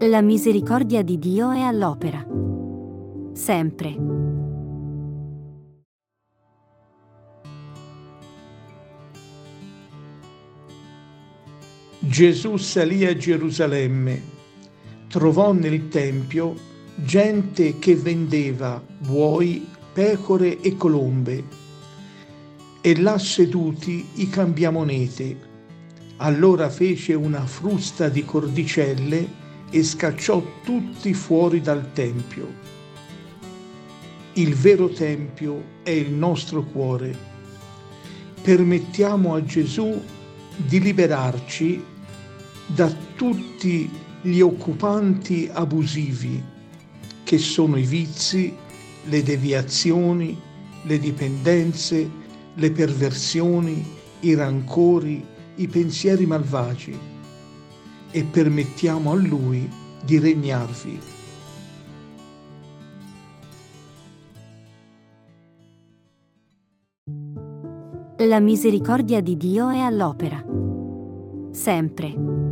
La misericordia di Dio è all'opera. Sempre. Gesù salì a Gerusalemme, trovò nel Tempio gente che vendeva buoi, pecore e colombe, e là seduti i cambiamonete. Allora fece una frusta di cordicelle e scacciò tutti fuori dal Tempio. Il vero Tempio è il nostro cuore. Permettiamo a Gesù di liberarci da tutti gli occupanti abusivi che sono i vizi, le deviazioni, le dipendenze, le perversioni, i rancori, i pensieri malvagi e permettiamo a Lui di regnarvi. La misericordia di Dio è all'opera. Sempre.